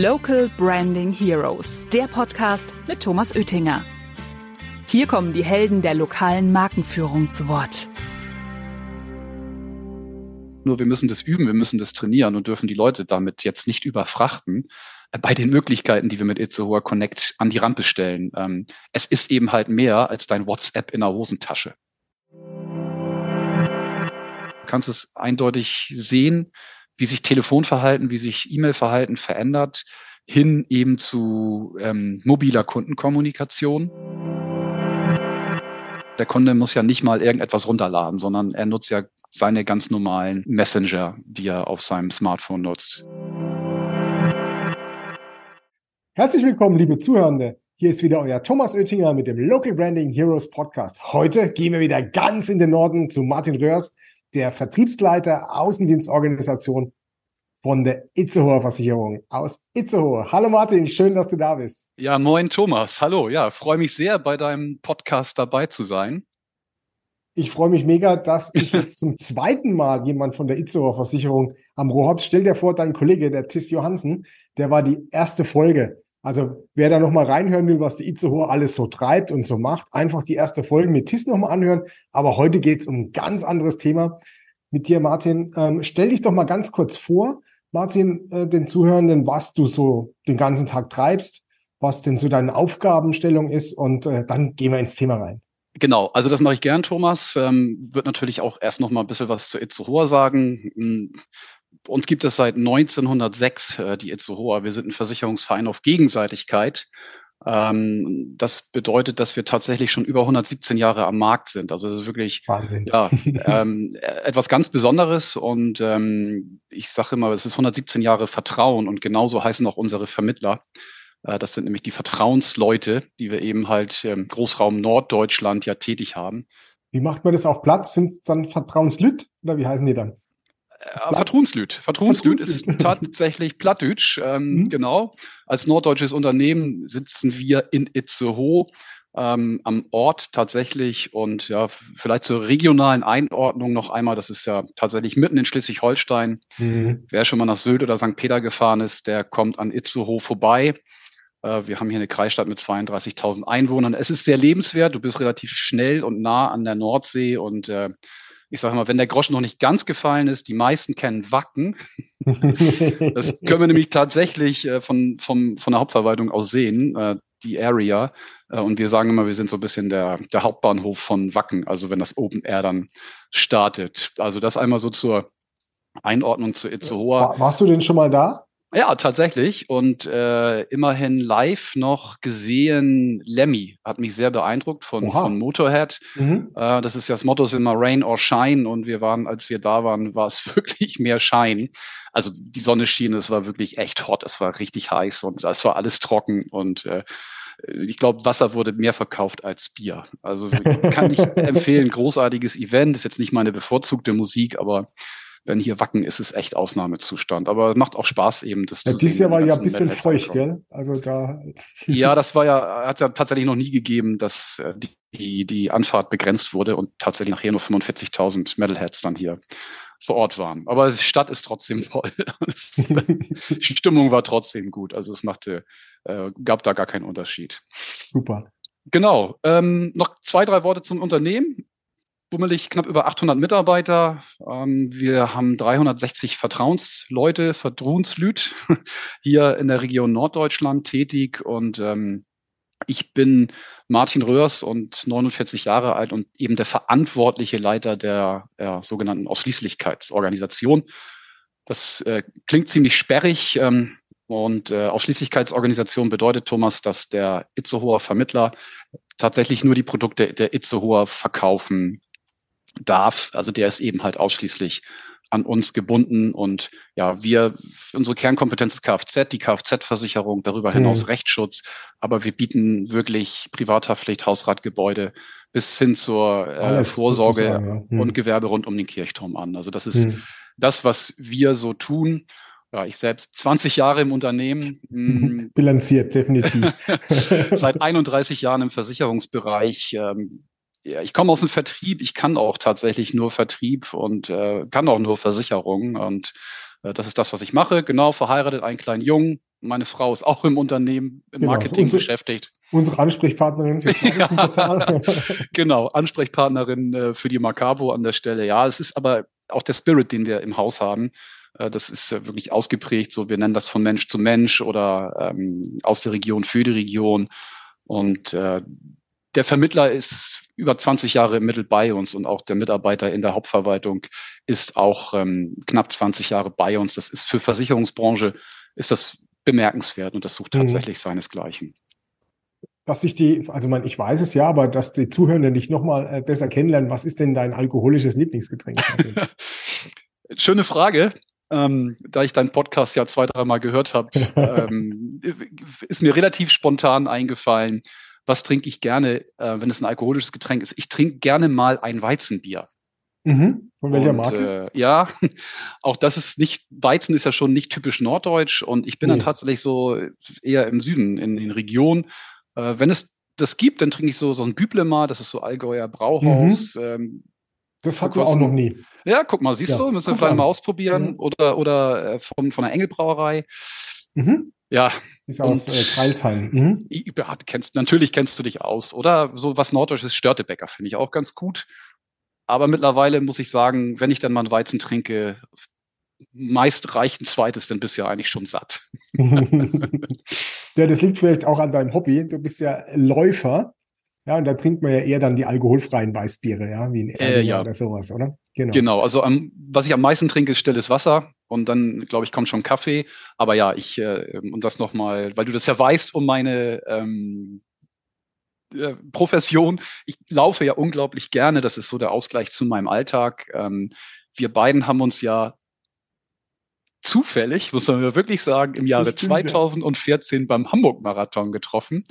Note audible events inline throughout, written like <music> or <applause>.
Local Branding Heroes, der Podcast mit Thomas Oettinger. Hier kommen die Helden der lokalen Markenführung zu Wort. Nur wir müssen das üben, wir müssen das trainieren und dürfen die Leute damit jetzt nicht überfrachten äh, bei den Möglichkeiten, die wir mit Itzehoer Connect an die Rampe stellen. Ähm, es ist eben halt mehr als dein WhatsApp in der Hosentasche. Du kannst es eindeutig sehen, wie sich Telefonverhalten, wie sich E-Mail-Verhalten verändert, hin eben zu ähm, mobiler Kundenkommunikation. Der Kunde muss ja nicht mal irgendetwas runterladen, sondern er nutzt ja seine ganz normalen Messenger, die er auf seinem Smartphone nutzt. Herzlich willkommen, liebe Zuhörende. Hier ist wieder euer Thomas Oettinger mit dem Local Branding Heroes Podcast. Heute gehen wir wieder ganz in den Norden zu Martin Röhrs, der Vertriebsleiter Außendienstorganisation von der Itzehoer Versicherung aus Itzehoe. Hallo Martin, schön, dass du da bist. Ja, moin Thomas. Hallo. Ja, freue mich sehr, bei deinem Podcast dabei zu sein. Ich freue mich mega, dass ich <laughs> jetzt zum zweiten Mal jemand von der Itzehoer Versicherung am Rohr habe. Stell dir vor, dein Kollege, der Tis Johansen, der war die erste Folge. Also wer da nochmal reinhören will, was die Itzehoer alles so treibt und so macht, einfach die erste Folge mit Tis nochmal anhören. Aber heute geht's um ein ganz anderes Thema mit dir, Martin. Ähm, stell dich doch mal ganz kurz vor, Martin, äh, den Zuhörenden, was du so den ganzen Tag treibst, was denn so deine Aufgabenstellung ist und äh, dann gehen wir ins Thema rein. Genau, also das mache ich gern, Thomas. Ähm, wird natürlich auch erst noch mal ein bisschen was zu Itzehoa sagen. Uns gibt es seit 1906 äh, die Itzehoa. Wir sind ein Versicherungsverein auf Gegenseitigkeit. Ähm, das bedeutet, dass wir tatsächlich schon über 117 Jahre am Markt sind. Also das ist wirklich Wahnsinn. Ja, <laughs> ähm, etwas ganz Besonderes. Und ähm, ich sage immer, es ist 117 Jahre Vertrauen und genauso heißen auch unsere Vermittler. Äh, das sind nämlich die Vertrauensleute, die wir eben halt im Großraum Norddeutschland ja tätig haben. Wie macht man das auf Platz? Sind es dann Vertrauenslüt oder wie heißen die dann? Äh, Vertrunslüt. Vertrunslüt ist <laughs> tatsächlich Plattdeutsch. Ähm, mhm. Genau. Als norddeutsches Unternehmen sitzen wir in Itzehoe ähm, am Ort tatsächlich und ja, vielleicht zur regionalen Einordnung noch einmal. Das ist ja tatsächlich mitten in Schleswig-Holstein. Mhm. Wer schon mal nach Sylt oder St. Peter gefahren ist, der kommt an Itzehoe vorbei. Äh, wir haben hier eine Kreisstadt mit 32.000 Einwohnern. Es ist sehr lebenswert. Du bist relativ schnell und nah an der Nordsee und äh, ich sage mal, wenn der Groschen noch nicht ganz gefallen ist, die meisten kennen Wacken. <laughs> das können wir nämlich tatsächlich äh, von, vom, von der Hauptverwaltung aus sehen, äh, die Area. Äh, und wir sagen immer, wir sind so ein bisschen der, der Hauptbahnhof von Wacken, also wenn das Open Air dann startet. Also das einmal so zur Einordnung zu Itzehoe. War, warst du denn schon mal da? Ja, tatsächlich. Und äh, immerhin live noch gesehen, Lemmy hat mich sehr beeindruckt von, von Motorhead. Mhm. Äh, das ist ja das Motto ist immer Rain or Shine. Und wir waren, als wir da waren, war es <laughs> wirklich mehr Shine. Also die Sonne schien, es war wirklich echt hot, es war richtig heiß und es war alles trocken und äh, ich glaube, Wasser wurde mehr verkauft als Bier. Also <laughs> kann ich empfehlen, großartiges Event, ist jetzt nicht meine bevorzugte Musik, aber wenn hier Wacken ist, ist echt Ausnahmezustand. Aber es macht auch Spaß eben, das ja, zu Dieses Jahr war ja ein bisschen feucht, gell? Also da. <laughs> ja, das war ja, hat es ja tatsächlich noch nie gegeben, dass äh, die, die Anfahrt begrenzt wurde und tatsächlich nachher nur 45.000 Metalheads dann hier vor Ort waren. Aber die Stadt ist trotzdem voll. <laughs> <laughs> die Stimmung war trotzdem gut. Also es machte, äh, gab da gar keinen Unterschied. Super. Genau. Ähm, noch zwei, drei Worte zum Unternehmen bummelig knapp über 800 Mitarbeiter. Ähm, wir haben 360 Vertrauensleute, Vertrauenslüt, <laughs> hier in der Region Norddeutschland tätig und ähm, ich bin Martin Röhrs und 49 Jahre alt und eben der verantwortliche Leiter der ja, sogenannten Ausschließlichkeitsorganisation. Das äh, klingt ziemlich sperrig. Ähm, und äh, Ausschließlichkeitsorganisation bedeutet, Thomas, dass der Itzehoer Vermittler tatsächlich nur die Produkte der Itzehoer verkaufen darf. Also der ist eben halt ausschließlich an uns gebunden und ja, wir, unsere Kernkompetenz ist Kfz, die Kfz-Versicherung, darüber hinaus mhm. Rechtsschutz, aber wir bieten wirklich Privathaftpflicht, Hausratgebäude bis hin zur äh, Vorsorge ja. mhm. und Gewerbe rund um den Kirchturm an. Also das ist mhm. das, was wir so tun. Ja, ich selbst 20 Jahre im Unternehmen. <laughs> Bilanziert, definitiv. <laughs> seit 31 Jahren im Versicherungsbereich. Ähm, ja, ich komme aus dem Vertrieb, ich kann auch tatsächlich nur Vertrieb und äh, kann auch nur Versicherung und äh, das ist das, was ich mache. Genau, verheiratet, einen kleinen Jungen, meine Frau ist auch im Unternehmen im genau. Marketing unsere, beschäftigt. Unsere Ansprechpartnerin. <laughs> ja, <laughs> genau, Ansprechpartnerin äh, für die Macabo an der Stelle. Ja, es ist aber auch der Spirit, den wir im Haus haben. Äh, das ist äh, wirklich ausgeprägt. So, wir nennen das von Mensch zu Mensch oder ähm, aus der Region für die Region. Und äh, der Vermittler ist über 20 Jahre im Mittel bei uns und auch der Mitarbeiter in der Hauptverwaltung ist auch ähm, knapp 20 Jahre bei uns. Das ist für Versicherungsbranche ist das bemerkenswert und das sucht mhm. tatsächlich mhm. seinesgleichen. Dass sich die, also man, ich weiß es ja, aber dass die Zuhörenden dich nochmal äh, besser kennenlernen, was ist denn dein alkoholisches Lieblingsgetränk? <laughs> Schöne Frage. Ähm, da ich deinen Podcast ja zwei, dreimal gehört habe, <laughs> ähm, ist mir relativ spontan eingefallen, was trinke ich gerne, äh, wenn es ein alkoholisches Getränk ist. Ich trinke gerne mal ein Weizenbier. Mhm. Von welcher und, Marke? Äh, ja, <laughs> auch das ist nicht, Weizen ist ja schon nicht typisch norddeutsch und ich bin nee. dann tatsächlich so eher im Süden, in den Regionen. Äh, wenn es das gibt, dann trinke ich so, so ein Büblemer, das ist so Allgäuer Brauhaus. Mhm. Ähm, das hatten wir auch noch nie. Ja, guck mal, siehst ja, du, müssen wir vielleicht an. mal ausprobieren. Ja. Oder, oder äh, von, von der Engelbrauerei. Mhm. Ja. Ist aus äh, Kreilsheim. Mhm. Ja, kennst, natürlich kennst du dich aus. Oder so was Norddeutsches, Störtebäcker, finde ich auch ganz gut. Aber mittlerweile muss ich sagen, wenn ich dann mal einen Weizen trinke, meist reicht ein zweites denn bisher eigentlich schon satt. <laughs> ja, das liegt vielleicht auch an deinem Hobby. Du bist ja Läufer. Ja, und da trinkt man ja eher dann die alkoholfreien Weißbiere, ja, wie ein Erdinger äh, ja. oder sowas, oder? Genau. Genau, also am, was ich am meisten trinke, ist stilles Wasser und dann, glaube ich, kommt schon Kaffee. Aber ja, ich, äh, und das nochmal, weil du das ja weißt um meine ähm, äh, Profession. Ich laufe ja unglaublich gerne, das ist so der Ausgleich zu meinem Alltag. Ähm, wir beiden haben uns ja zufällig, muss man wirklich sagen, im Jahre 2014 beim Hamburg-Marathon getroffen.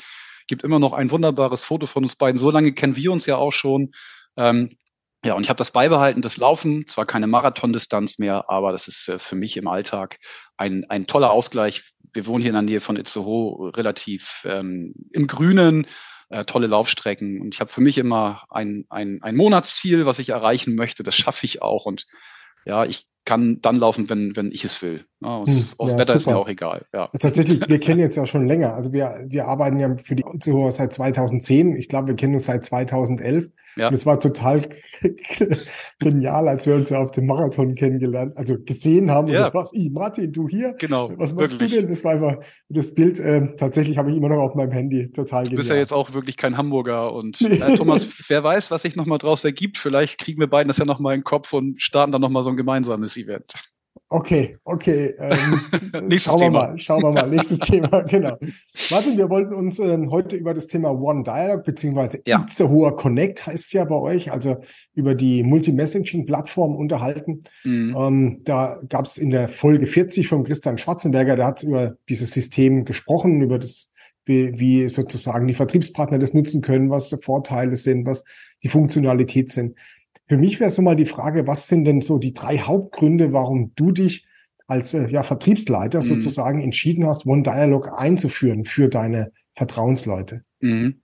Gibt immer noch ein wunderbares Foto von uns beiden. So lange kennen wir uns ja auch schon. Ähm, ja, und ich habe das beibehalten, das Laufen, zwar keine Marathondistanz mehr, aber das ist äh, für mich im Alltag ein, ein toller Ausgleich. Wir wohnen hier in der Nähe von Itzehoe, relativ ähm, im Grünen, äh, tolle Laufstrecken. Und ich habe für mich immer ein, ein, ein Monatsziel, was ich erreichen möchte. Das schaffe ich auch. Und ja, ich kann dann laufen, wenn, wenn ich es will. Ja, und hm, ja, Wetter super. ist mir auch egal. Ja. Tatsächlich, wir kennen jetzt ja schon länger. Also wir, wir arbeiten ja für die Itzehoer seit 2010. Ich glaube, wir kennen uns seit 2011. Ja. Und es war total <laughs> genial, als wir uns ja auf dem Marathon kennengelernt, also gesehen haben. Ja. So, was, ich, Martin, du hier? Genau. Was machst wirklich. du denn? Das war einfach das Bild. Äh, tatsächlich habe ich immer noch auf meinem Handy. Total genial. Du bist ja jetzt auch wirklich kein Hamburger. Und äh, Thomas, wer weiß, was sich nochmal draus ergibt. Vielleicht kriegen wir beiden das ja nochmal in den Kopf und starten dann nochmal so ein gemeinsames Event. Okay, okay. Ähm, <laughs> Nächstes schauen wir Thema. mal, schauen wir mal. Nächstes <laughs> Thema, genau. Martin, wir wollten uns äh, heute über das Thema One Dialog beziehungsweise ja. Itzehoer Connect heißt ja bei euch, also über die Multi-Messaging-Plattform unterhalten. Mhm. Ähm, da gab es in der Folge 40 von Christian Schwarzenberger, der hat über dieses System gesprochen, über das wie, wie sozusagen die Vertriebspartner das nutzen können, was die Vorteile sind, was die Funktionalität sind. Für mich wäre so mal die Frage, was sind denn so die drei Hauptgründe, warum du dich als äh, ja, Vertriebsleiter mhm. sozusagen entschieden hast, One Dialog einzuführen für deine Vertrauensleute? Mhm.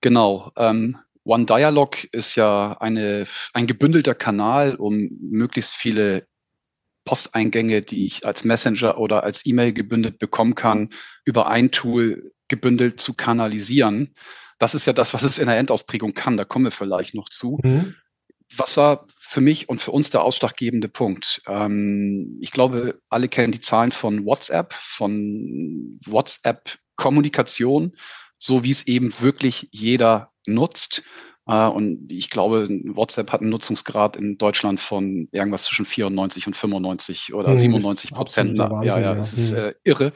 Genau. Ähm, One Dialog ist ja eine, ein gebündelter Kanal, um möglichst viele Posteingänge, die ich als Messenger oder als E-Mail gebündelt bekommen kann, über ein Tool gebündelt zu kanalisieren. Das ist ja das, was es in der Endausprägung kann. Da kommen wir vielleicht noch zu. Mhm was war für mich und für uns der ausschlaggebende Punkt? Ähm, ich glaube, alle kennen die Zahlen von WhatsApp, von WhatsApp-Kommunikation, so wie es eben wirklich jeder nutzt. Äh, und ich glaube, WhatsApp hat einen Nutzungsgrad in Deutschland von irgendwas zwischen 94 und 95 oder hm, 97 Prozent. Ja, ja, das ist hm. äh, irre.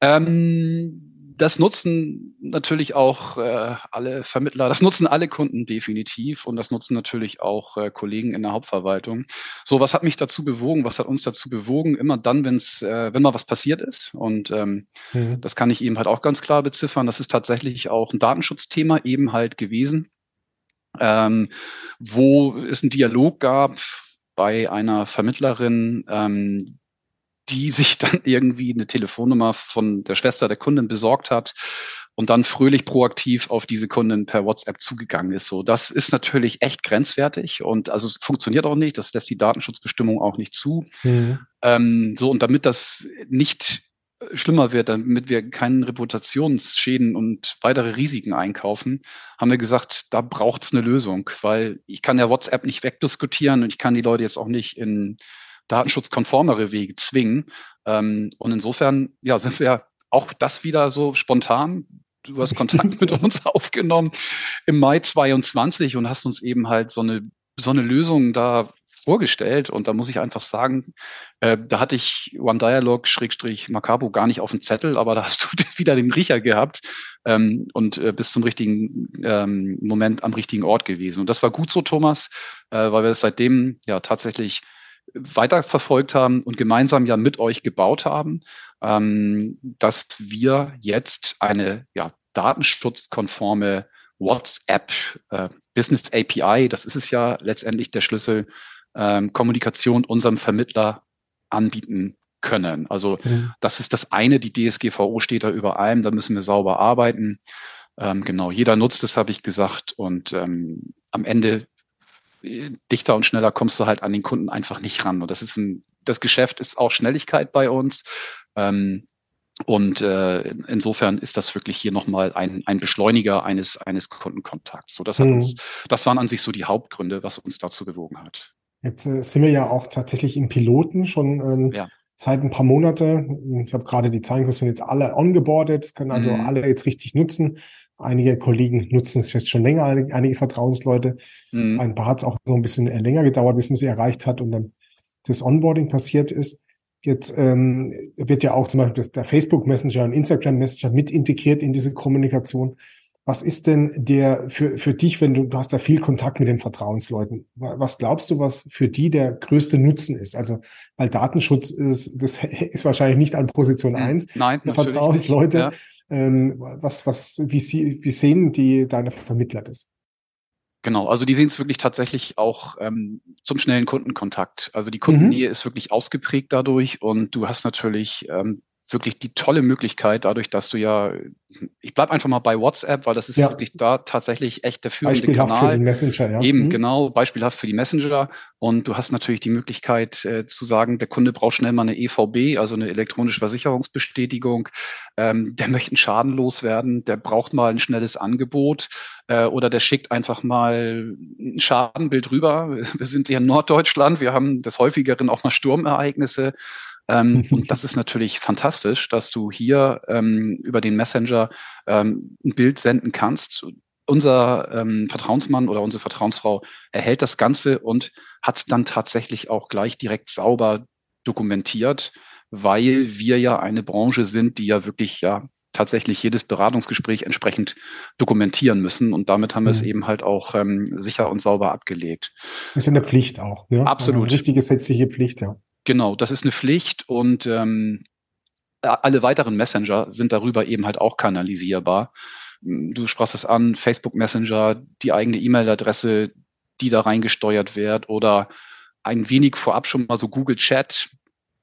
Ähm, das nutzen natürlich auch äh, alle Vermittler, das nutzen alle Kunden definitiv und das nutzen natürlich auch äh, Kollegen in der Hauptverwaltung. So, was hat mich dazu bewogen? Was hat uns dazu bewogen? Immer dann, wenn's, äh, wenn mal was passiert ist und ähm, mhm. das kann ich eben halt auch ganz klar beziffern. Das ist tatsächlich auch ein Datenschutzthema eben halt gewesen, ähm, wo es einen Dialog gab bei einer Vermittlerin, ähm, die sich dann irgendwie eine Telefonnummer von der Schwester der Kundin besorgt hat und dann fröhlich proaktiv auf diese Kundin per WhatsApp zugegangen ist. So, das ist natürlich echt grenzwertig und also es funktioniert auch nicht. Das lässt die Datenschutzbestimmung auch nicht zu. Mhm. Ähm, so und damit das nicht äh, schlimmer wird, damit wir keinen Reputationsschäden und weitere Risiken einkaufen, haben wir gesagt, da braucht es eine Lösung, weil ich kann ja WhatsApp nicht wegdiskutieren und ich kann die Leute jetzt auch nicht in datenschutzkonformere Wege zwingen. Ähm, und insofern, ja, sind wir auch das wieder so spontan. Du hast Kontakt mit uns <laughs> aufgenommen im Mai 22 und hast uns eben halt so eine so eine Lösung da vorgestellt und da muss ich einfach sagen, äh, da hatte ich One Dialog Schrägstrich Macabo gar nicht auf dem Zettel, aber da hast du <laughs> wieder den Riecher gehabt ähm, und äh, bis zum richtigen ähm, Moment am richtigen Ort gewesen. Und das war gut so, Thomas, äh, weil wir es seitdem ja tatsächlich weiterverfolgt haben und gemeinsam ja mit euch gebaut haben, ähm, dass wir jetzt eine ja, datenschutzkonforme WhatsApp äh, Business API, das ist es ja letztendlich der Schlüssel, ähm, Kommunikation unserem Vermittler anbieten können. Also mhm. das ist das eine, die DSGVO steht da über allem, da müssen wir sauber arbeiten. Ähm, genau, jeder nutzt es, habe ich gesagt. Und ähm, am Ende dichter und schneller kommst du halt an den Kunden einfach nicht ran. Und das ist ein, das Geschäft ist auch Schnelligkeit bei uns. Ähm, und äh, insofern ist das wirklich hier nochmal ein, ein Beschleuniger eines, eines Kundenkontakts. So, das hat mhm. uns, das waren an sich so die Hauptgründe, was uns dazu bewogen hat. Jetzt äh, sind wir ja auch tatsächlich im Piloten schon ähm, ja. seit ein paar Monate. Ich habe gerade die Zahlen sind jetzt alle ongeboardet, können also mhm. alle jetzt richtig nutzen. Einige Kollegen nutzen es jetzt schon länger, einige Vertrauensleute. Mhm. Ein paar hat es auch so ein bisschen länger gedauert, bis man sie erreicht hat und dann das Onboarding passiert ist. Jetzt ähm, wird ja auch zum Beispiel der Facebook Messenger und Instagram Messenger mit integriert in diese Kommunikation. Was ist denn der für, für dich, wenn du, du hast da viel Kontakt mit den Vertrauensleuten? Was glaubst du, was für die der größte Nutzen ist? Also, weil Datenschutz ist, das <laughs> ist wahrscheinlich nicht an Position eins Nein, der Vertrauensleute. Ja. Ähm, was, was, wie, sie, wie sehen die deine Vermittler das? Genau, also die sehen es wirklich tatsächlich auch ähm, zum schnellen Kundenkontakt. Also die Kundennähe mhm. ist wirklich ausgeprägt dadurch und du hast natürlich ähm, wirklich die tolle Möglichkeit, dadurch, dass du ja, ich bleib einfach mal bei WhatsApp, weil das ist ja. wirklich da tatsächlich echt der führende beispielhaft Kanal. Für den Messenger, ja. Eben, mhm. genau, beispielhaft für die Messenger. Und du hast natürlich die Möglichkeit äh, zu sagen, der Kunde braucht schnell mal eine EVB, also eine elektronische Versicherungsbestätigung. Ähm, der möchte einen Schaden loswerden, der braucht mal ein schnelles Angebot äh, oder der schickt einfach mal ein Schadenbild rüber. Wir sind hier in Norddeutschland, wir haben des häufigeren auch mal Sturmereignisse. Ähm, <laughs> und das ist natürlich fantastisch, dass du hier ähm, über den Messenger ähm, ein Bild senden kannst. Unser ähm, Vertrauensmann oder unsere Vertrauensfrau erhält das Ganze und hat es dann tatsächlich auch gleich direkt sauber dokumentiert, weil wir ja eine Branche sind, die ja wirklich ja tatsächlich jedes Beratungsgespräch entsprechend dokumentieren müssen. Und damit haben wir es eben halt auch ähm, sicher und sauber abgelegt. Das ist eine Pflicht auch. Ne? Absolut. Also eine richtige gesetzliche Pflicht, ja. Genau, das ist eine Pflicht und ähm, alle weiteren Messenger sind darüber eben halt auch kanalisierbar. Du sprachst es an, Facebook Messenger, die eigene E-Mail-Adresse, die da reingesteuert wird oder ein wenig vorab schon mal so Google Chat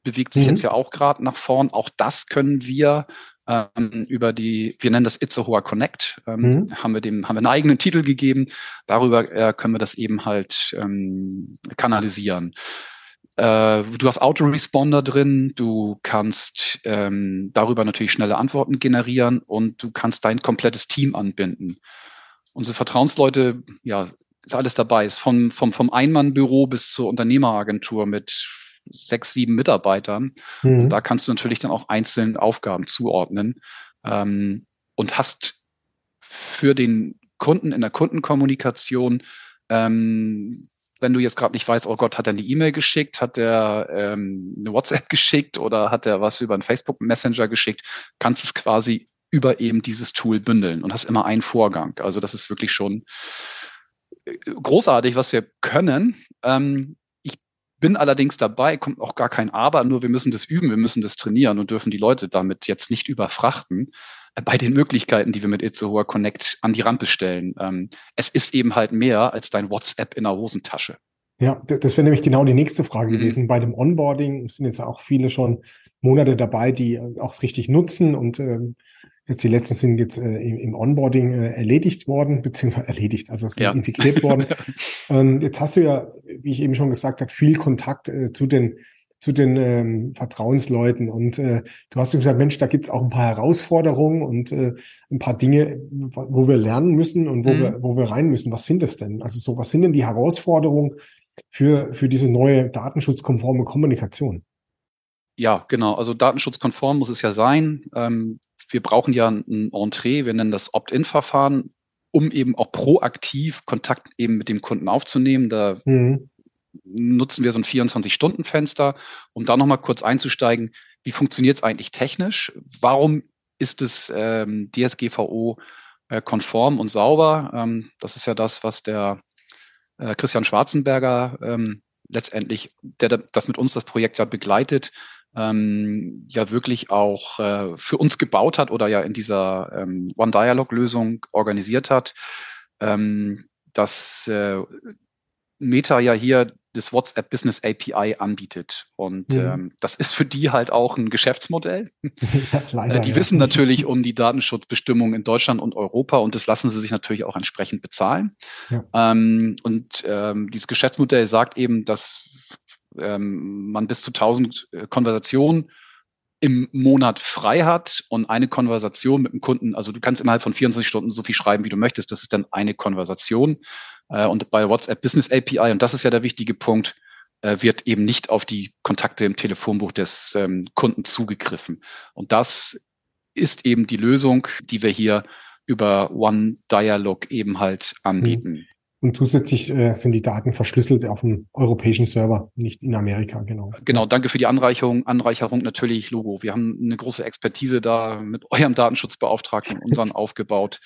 bewegt sich mhm. jetzt ja auch gerade nach vorn. Auch das können wir ähm, über die, wir nennen das Itzehoer Connect, ähm, mhm. haben wir dem, haben wir einen eigenen Titel gegeben. Darüber äh, können wir das eben halt ähm, kanalisieren. Äh, du hast Autoresponder drin, du kannst ähm, darüber natürlich schnelle Antworten generieren und du kannst dein komplettes Team anbinden. Unsere Vertrauensleute, ja, ist alles dabei, ist vom, vom, vom Einmannbüro bis zur Unternehmeragentur mit sechs, sieben Mitarbeitern. Mhm. Und da kannst du natürlich dann auch einzelne Aufgaben zuordnen ähm, und hast für den Kunden in der Kundenkommunikation ähm, wenn du jetzt gerade nicht weißt, oh Gott, hat er eine E-Mail geschickt, hat er ähm, eine WhatsApp <laughs> geschickt oder hat er was über einen Facebook Messenger geschickt, kannst es quasi über eben dieses Tool bündeln und hast immer einen Vorgang. Also das ist wirklich schon äh, großartig, was wir können. Ähm, bin allerdings dabei, kommt auch gar kein Aber, nur wir müssen das üben, wir müssen das trainieren und dürfen die Leute damit jetzt nicht überfrachten bei den Möglichkeiten, die wir mit Itzehoer Connect an die Rampe stellen. Ähm, es ist eben halt mehr als dein WhatsApp in der Hosentasche. Ja, das wäre nämlich genau die nächste Frage mhm. gewesen. Bei dem Onboarding sind jetzt auch viele schon Monate dabei, die äh, auch es richtig nutzen und ähm, jetzt die letzten sind jetzt äh, im, im, Onboarding äh, erledigt worden, <laughs> beziehungsweise erledigt, also ja. integriert worden. <laughs> ähm, jetzt hast du ja, wie ich eben schon gesagt habe, viel Kontakt äh, zu den zu den ähm, Vertrauensleuten. Und äh, du hast gesagt, Mensch, da gibt's auch ein paar Herausforderungen und äh, ein paar Dinge, wo wir lernen müssen und wo, mhm. wir, wo wir rein müssen. Was sind es denn? Also so, was sind denn die Herausforderungen für, für diese neue datenschutzkonforme Kommunikation? Ja, genau. Also datenschutzkonform muss es ja sein. Ähm, wir brauchen ja ein Entree, wir nennen das Opt-in-Verfahren, um eben auch proaktiv Kontakt eben mit dem Kunden aufzunehmen. Da mhm. nutzen wir so ein 24-Stunden-Fenster, um da nochmal kurz einzusteigen, wie funktioniert es eigentlich technisch? Warum ist es ähm, DSGVO äh, konform und sauber? Ähm, das ist ja das, was der äh, Christian Schwarzenberger ähm, letztendlich, der das mit uns das Projekt ja begleitet, ähm, ja wirklich auch äh, für uns gebaut hat oder ja in dieser ähm, One Dialog Lösung organisiert hat, ähm, dass äh, Meta ja hier das WhatsApp Business API anbietet. Und mhm. ähm, das ist für die halt auch ein Geschäftsmodell. <laughs> Ja, leider, äh, die ja. wissen <laughs> natürlich um die Datenschutzbestimmungen in Deutschland und Europa und das lassen sie sich natürlich auch entsprechend bezahlen. Ja. Ähm, und ähm, dieses Geschäftsmodell sagt eben, dass ähm, man bis zu 1000 äh, Konversationen im Monat frei hat und eine Konversation mit dem Kunden, also du kannst innerhalb von 24 Stunden so viel schreiben, wie du möchtest, das ist dann eine Konversation. Äh, und bei WhatsApp Business API, und das ist ja der wichtige Punkt, äh, wird eben nicht auf die Kontakte im Telefonbuch des ähm, Kunden zugegriffen. Und das ist eben die Lösung, die wir hier über One Dialog eben halt anbieten. Und zusätzlich äh, sind die Daten verschlüsselt auf dem europäischen Server, nicht in Amerika, genau. Genau, danke für die Anreicherung. Anreicherung natürlich Logo. Wir haben eine große Expertise da mit eurem Datenschutzbeauftragten und unseren <laughs> aufgebaut.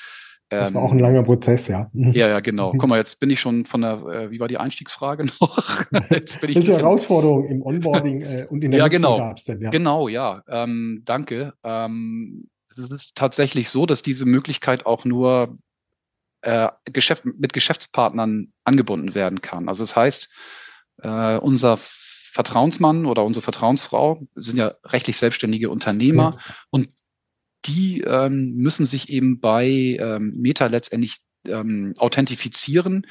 Das war auch ein ähm, langer Prozess, ja. <laughs> Ja, ja, genau. <laughs> Guck mal, jetzt bin ich schon von der, äh, wie war die Einstiegsfrage noch? jetzt bin ich Welche Herausforderungen im Onboarding äh, und in der ja, genau. gab es denn? Ja, genau, ja. Ähm, danke. Ähm, es ist tatsächlich so, dass diese Möglichkeit auch nur äh, Geschäft, mit Geschäftspartnern angebunden werden kann. Also das heißt, äh, unser Vertrauensmann oder unsere Vertrauensfrau sind ja rechtlich selbstständige Unternehmer ja. und die ähm, müssen sich eben bei ähm, Meta letztendlich ähm, authentifizieren.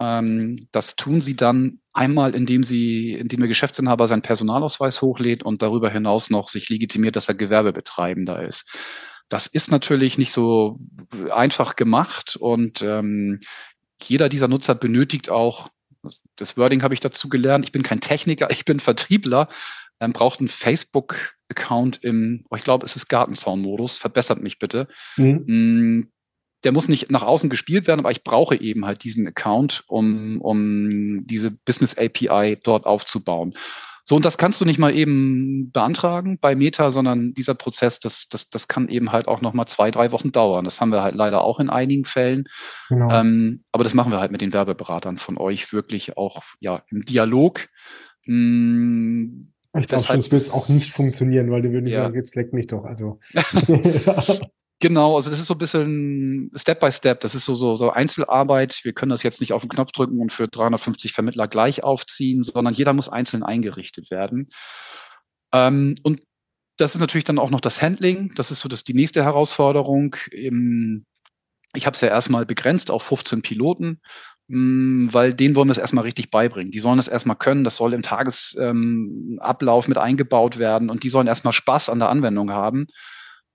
Ähm, das tun sie dann einmal, indem sie, indem der Geschäftsinhaber seinen Personalausweis hochlädt und darüber hinaus noch sich legitimiert, dass er Gewerbebetreibender ist. Das ist natürlich nicht so einfach gemacht und ähm, jeder dieser Nutzer benötigt auch, das Wording habe ich dazu gelernt, ich bin kein Techniker, <laughs> ich bin Vertriebler, ähm, braucht einen Facebook-Account im, oh, ich glaube, es ist Gartenzaun-Modus, verbessert mich bitte. Mhm. Mm, der muss nicht nach außen gespielt werden, aber ich brauche eben halt diesen Account, um, um diese Business API dort aufzubauen. So, und das kannst du nicht mal eben beantragen bei Meta, sondern dieser Prozess, das, das, das kann eben halt auch noch mal zwei, drei Wochen dauern. Das haben wir halt leider auch in einigen Fällen. Genau. Ähm, aber das machen wir halt mit den Werbeberatern von euch wirklich auch ja im Dialog. Hm, ich glaube, sonst wird es auch nicht funktionieren, weil die würden ja. sagen, jetzt leck mich doch. Also. <laughs> <laughs> <laughs> Genau, also das ist so ein bisschen Step by Step. Das ist so, so, so Einzelarbeit. Wir können das jetzt nicht auf den Knopf drücken und für 350 Vermittler gleich aufziehen, sondern jeder muss einzeln eingerichtet werden. Ähm, und das ist natürlich dann auch noch das Handling. Das ist so das die nächste Herausforderung. Im, ich habe es ja erstmal begrenzt auf 15 Piloten, mh, mm, weil denen wollen wir es erstmal richtig beibringen. Die sollen es erstmal können. Das soll im Tagesablauf ähm, mit eingebaut werden und die sollen erstmal Spaß an der Anwendung haben.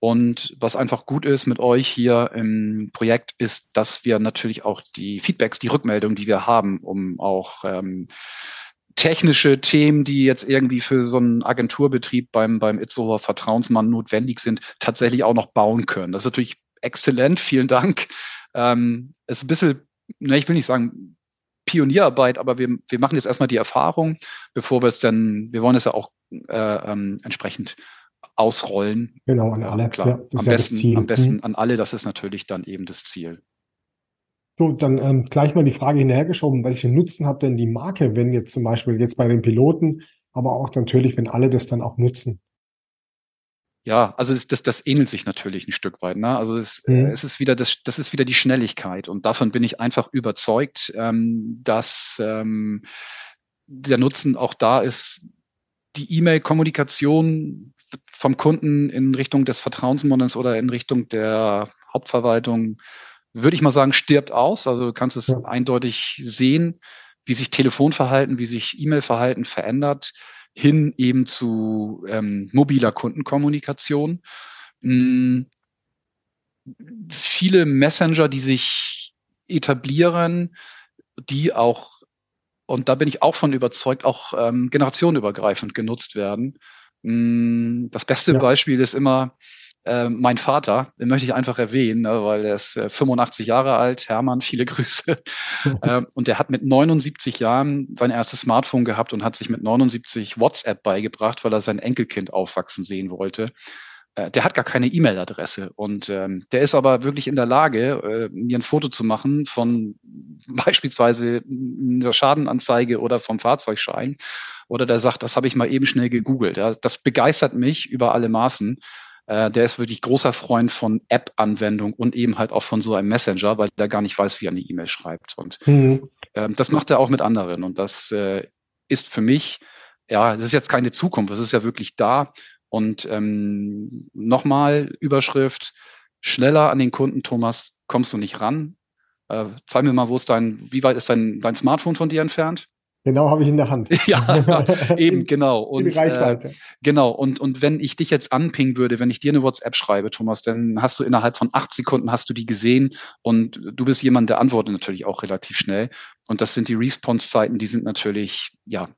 Und was einfach gut ist mit euch hier im Projekt, ist, dass wir natürlich auch die Feedbacks, die Rückmeldungen, die wir haben, um auch ähm, technische Themen, die jetzt irgendwie für so einen Agenturbetrieb beim, beim Itzehoer Vertrauensmann notwendig sind, tatsächlich auch noch bauen können. Das ist natürlich exzellent, vielen Dank. Ähm, ist ein bisschen, ne, ich will nicht sagen Pionierarbeit, aber wir, wir machen jetzt erstmal die Erfahrung, bevor wir es dann, wir wollen es ja auch äh, ähm, entsprechend ausrollen. Genau, an alle. Klar, ja, am, ja besten, am besten mhm. an alle, das ist natürlich dann eben das Ziel. So, dann ähm, gleich mal die Frage hinhergeschoben, welchen Nutzen hat denn die Marke, wenn jetzt zum Beispiel jetzt bei den Piloten, aber auch natürlich, wenn alle das dann auch nutzen? Ja, also das, das, das ähnelt sich natürlich ein Stück weit. Ne? Also es, mhm. es ist wieder das, das ist wieder die Schnelligkeit und davon bin ich einfach überzeugt, ähm, dass ähm, der Nutzen auch da ist, die E-Mail-Kommunikation vom Kunden in Richtung des Vertrauensmodells oder in Richtung der Hauptverwaltung, würde ich mal sagen, stirbt aus. Also du kannst es ja. eindeutig sehen, wie sich Telefonverhalten, wie sich E-Mail-Verhalten verändert. hin eben zu ähm, mobiler Kundenkommunikation. Hm, viele Messenger, die sich etablieren, die auch, und da bin ich auch von überzeugt, auch ähm, generationenübergreifend genutzt werden. Hm, das beste ja. Beispiel ist immer äh, mein Vater, den möchte ich einfach erwähnen, ne, weil er ist äh, 85 Jahre alt, Hermann, viele <laughs> Grüße. äh, und der hat mit 79 Jahren sein erstes Smartphone gehabt und hat sich mit 79 WhatsApp beigebracht, weil er sein Enkelkind aufwachsen sehen wollte. Äh, der hat gar keine E-Mail-Adresse und ähm, der ist aber wirklich in der Lage, äh, mir ein Foto zu machen von <laughs> beispielsweise einer Schadenanzeige oder vom Fahrzeugschein. Oder der sagt, das habe ich mal eben schnell gegoogelt. Ja, das begeistert mich über alle Maßen. Äh, der ist wirklich großer Freund von App-Anwendung und eben halt auch von so einem Messenger, weil der gar nicht weiß, wie er eine E-Mail schreibt. Und mhm. äh, das macht er auch mit anderen. Und das äh, ist für mich, ja, das ist jetzt keine Zukunft, das ist ja wirklich da. Und ähm, nochmal Überschrift, schneller an den Kunden, Thomas, kommst du nicht ran. Äh, zeig mir mal, wo ist dein, wie weit ist dein, dein Smartphone von dir entfernt? Genau, habe ich in der Hand. <laughs> <laughs> ja, eben, genau. Und, in Reichweite. Äh, genau, und, und wenn ich dich jetzt anpingen würde, wenn ich dir eine WhatsApp schreibe, Thomas, dann hast du innerhalb von acht Sekunden hast du die gesehen und du bist jemand, der antwortet natürlich auch relativ schnell. Und das sind die Response-Zeiten, die sind natürlich, ja,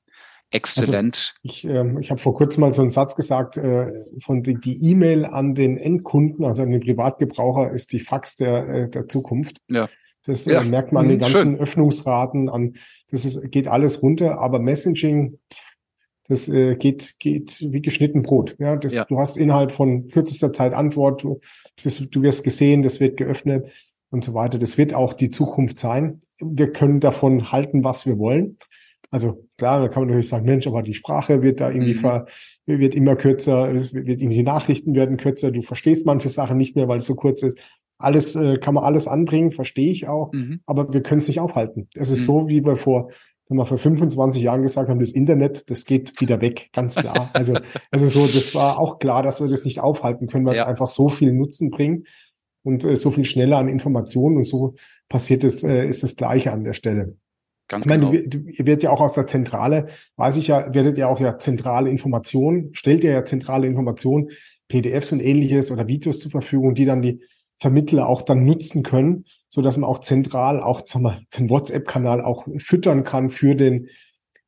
Exzellent. Also ich ähm, ich habe vor kurzem mal so einen Satz gesagt, äh, von die, die E-Mail an den Endkunden, also an den Privatgebraucher, ist die Fax der, äh, der Zukunft. Ja. Das äh, ja. merkt man an den mhm, ganzen Schön. Öffnungsraten, an das ist, geht alles runter, aber Messaging, das äh, geht, geht wie geschnitten Brot. Ja, das, ja. du hast innerhalb von kürzester Zeit Antwort, das, du wirst gesehen, das wird geöffnet und so weiter. Das wird auch die Zukunft sein. Wir können davon halten, was wir wollen. Also klar, da kann man natürlich sagen, Mensch, aber die Sprache wird da irgendwie mhm. ver, wird immer kürzer, es wird irgendwie die Nachrichten werden kürzer, du verstehst manche Sachen nicht mehr, weil es so kurz ist. Alles äh, kann man alles anbringen, verstehe ich auch, mhm. aber wir können es nicht aufhalten. Es ist mhm. so, wie wir vor wenn wir vor 25 Jahren gesagt haben, das Internet, das geht wieder weg, ganz klar. <laughs> Also, also so, das war auch klar, dass wir das nicht aufhalten können, weil ja. es einfach so viel Nutzen bringt und äh, so viel schneller an Informationen und so passiert es, äh, ist das Gleiche an der Stelle. Ganz ich meine, genau. du, du, ihr werdet ja auch aus der Zentrale, weiß ich ja, werdet ihr auch ja zentrale Informationen, stellt ihr ja zentrale Informationen, PDFs und ähnliches oder Videos zur Verfügung, die dann die Vermittler auch dann nutzen können, so dass man auch zentral auch sag mal, den WhatsApp-Kanal auch füttern kann für den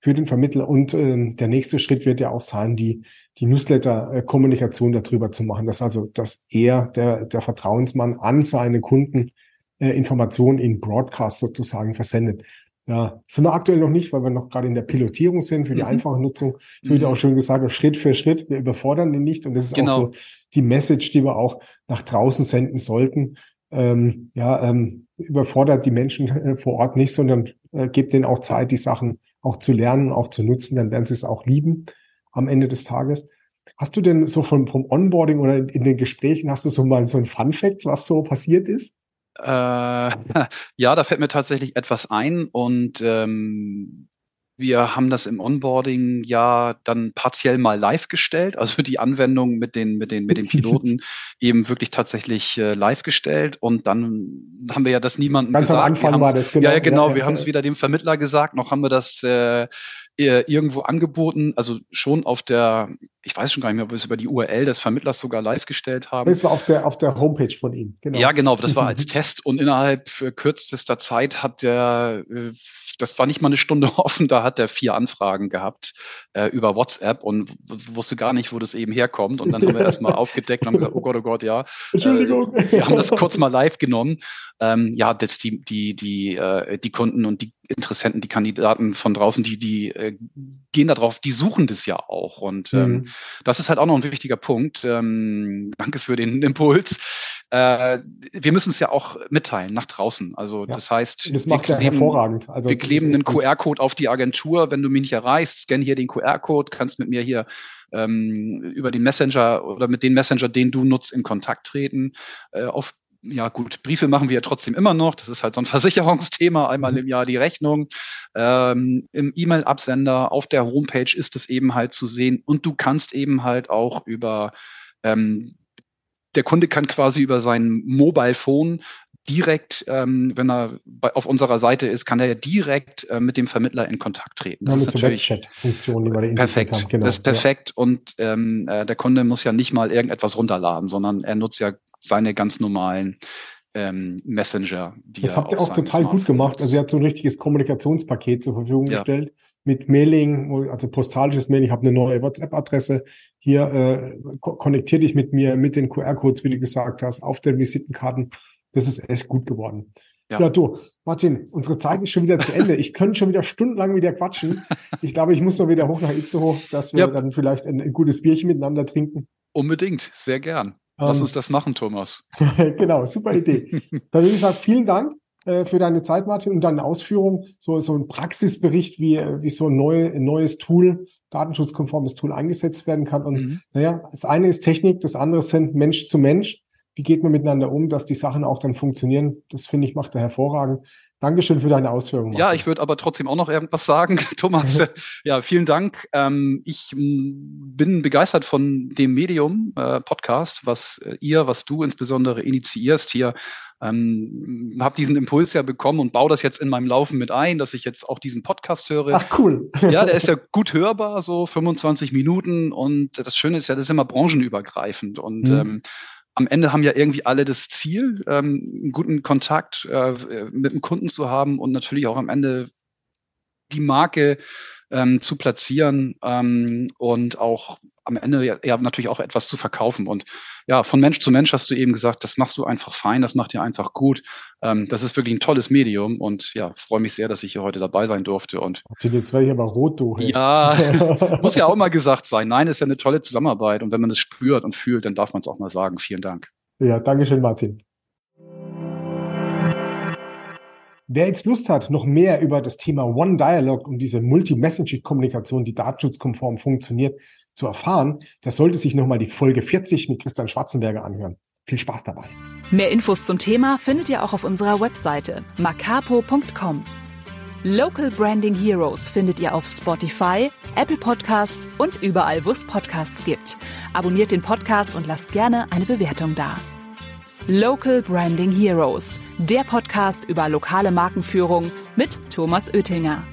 für den Vermittler. Und äh, der nächste Schritt wird ja auch sein, die die Newsletter-Kommunikation darüber zu machen, dass also dass er der der Vertrauensmann an seine Kunden äh, Informationen in Broadcast sozusagen versendet. Ja, sind wir aktuell noch nicht, weil wir noch gerade in der Pilotierung sind für die mhm. einfache Nutzung. So wie du mhm. auch schon gesagt hast, Schritt für Schritt. Wir überfordern den nicht. Und das ist genau. auch so die Message, die wir auch nach draußen senden sollten. Ähm, ja, ähm, überfordert die Menschen äh, vor Ort nicht, sondern äh, gebt denen auch Zeit, die Sachen auch zu lernen, auch zu nutzen. Dann werden sie es auch lieben am Ende des Tages. Hast du denn so vom, vom Onboarding oder in, in den Gesprächen, hast du so mal so ein Fun Fact, was so passiert ist? Äh, <laughs> ja, da fällt mir tatsächlich etwas ein und ähm, wir haben das im Onboarding ja dann partiell mal live gestellt, also die Anwendung mit den, mit den, mit den Piloten <laughs> eben wirklich tatsächlich äh, live gestellt und dann haben wir ja das niemandem Ganz gesagt. Am Anfang war das, genau. Ja, genau, ja, wir ja, haben es wieder dem Vermittler gesagt, noch haben wir das äh, irgendwo angeboten, also schon auf der, ich weiß schon gar nicht mehr, ob wir es über die URL des Vermittlers sogar live gestellt haben. Das war auf der, auf der Homepage von ihm, genau. Ja, genau, das war <laughs> als Test und innerhalb kürzester Zeit hat der, äh, das war nicht mal eine Stunde <laughs> offen, da hat er vier Anfragen gehabt äh, über WhatsApp und wusste gar nicht, wo das eben herkommt. Und dann haben wir erstmal aufgedeckt und haben gesagt, oh Gott, oh Gott, ja. Entschuldigung. Äh, wir haben das kurz mal live genommen. Ähm, ja, das die, die, die, äh, die Kunden und die Interessenten, die Kandidaten von draußen, die, die äh, gehen da drauf, die suchen das ja auch. Und ähm, mhm. das ist halt auch noch ein wichtiger Punkt. Ähm, danke für den <laughs> Impuls. Äh, wir müssen es ja auch mitteilen nach draußen. Also ja. das heißt, das macht ja hervorragend. Also wir kleben einen QR-Code auf die Agentur. Wenn du mich nicht erreichst, scan hier den QR-Code, kannst mit mir hier ähm, über den Messenger oder mit den Messenger, den du nutzt, in Kontakt treten. Äh, auf ja gut, Briefe machen wir ja trotzdem immer noch. Das ist halt so ein <laughs> Versicherungsthema, einmal mhm. im Jahr die Rechnung. Ähm, Im E-Mail-Absender auf der Homepage ist es eben halt zu sehen und du kannst eben halt auch über ähm, der Kunde kann quasi über sein Mobile Phone direkt, ähm, wenn er bei, auf unserer Seite ist, kann er ja direkt äh, mit dem Vermittler in Kontakt treten. Das ja, ist natürlich Webchat-Funktion, die wir da perfekt. Haben. Genau. Das ist perfekt ja. und ähm, äh, der Kunde muss ja nicht mal irgendetwas runterladen, sondern er nutzt ja seine ganz normalen ähm, Messenger. das habt ihr auch total gut gemacht. Also ihr habt so ein richtiges Kommunikationspaket zur Verfügung ja. gestellt mit Mailing, also postalisches Mailing. Ich habe eine neue WhatsApp-Adresse. Hier äh, konnektier dich mit mir, mit den QR-Codes, wie du gesagt hast, auf den Visitenkarten. Das ist echt gut geworden. Ja. ja, du, Martin, unsere Zeit ist schon wieder zu Ende. Ich könnte schon wieder stundenlang wieder quatschen. <laughs> Ich glaube, ich muss noch wieder hoch nach Itzehoe, dass wir ja. dann vielleicht ein, ein gutes Bierchen miteinander trinken. Unbedingt, sehr gern. Lass ähm, uns das machen, Thomas. <laughs> genau, super Idee. <laughs> Dann würde ich sagen, vielen Dank äh, für deine Zeit, Martin, und deine Ausführung. So, so ein Praxisbericht, wie, wie so ein, neue, ein neues Tool, datenschutzkonformes Tool eingesetzt werden kann. Und mhm. naja, das eine ist Technik, das andere sind Mensch zu Mensch. Wie geht man miteinander um, dass die Sachen auch dann funktionieren? Das finde ich, macht er hervorragend. Dankeschön für deine Ausführungen. Ja, ich würde aber trotzdem auch noch irgendwas sagen, <laughs> Thomas. <laughs> ja, vielen Dank. Ähm, ich bin begeistert von dem Medium äh, Podcast, was äh, ihr, was du insbesondere initiierst hier. Ähm, habe diesen Impuls ja bekommen und baue das jetzt in meinem Laufen mit ein, dass ich jetzt auch diesen Podcast höre. Ach cool. ja, der ist ja <laughs> gut hörbar, so 25 Minuten und das Schöne ist ja, das ist immer branchenübergreifend und mhm. ähm, am Ende haben ja irgendwie alle das Ziel, ähm, einen guten Kontakt äh, mit dem Kunden zu haben und natürlich auch am Ende die Marke ähm, zu platzieren ähm, und auch am Ende ja, ja, natürlich auch etwas zu verkaufen. Und ja, von Mensch zu Mensch hast du eben gesagt, das machst du einfach fein, das macht dir einfach gut. Ähm, das ist wirklich ein tolles Medium und ja, freue mich sehr, dass ich hier heute dabei sein durfte. Und jetzt werde ich aber rot, du. Hey. Ja, <laughs> muss ja auch mal gesagt sein. Nein, ist ja eine tolle Zusammenarbeit und wenn man es spürt und fühlt, dann darf man es auch mal sagen. Vielen Dank. Ja, Dankeschön, Martin. Wer jetzt Lust hat, noch mehr über das Thema One Dialog und diese Multi-Messaging-Kommunikation, die datenschutzkonform funktioniert, zu erfahren, der sollte sich nochmal die Folge 40 mit Christian Schwarzenberger anhören. Viel Spaß dabei. Mehr Infos zum Thema findet ihr auch auf unserer Webseite macapo.com. Local Branding Heroes findet ihr auf Spotify, Apple Podcasts und überall, wo es Podcasts gibt. Abonniert den Podcast und lasst gerne eine Bewertung da. Local Branding Heroes, der Podcast über lokale Markenführung mit Thomas Oettinger.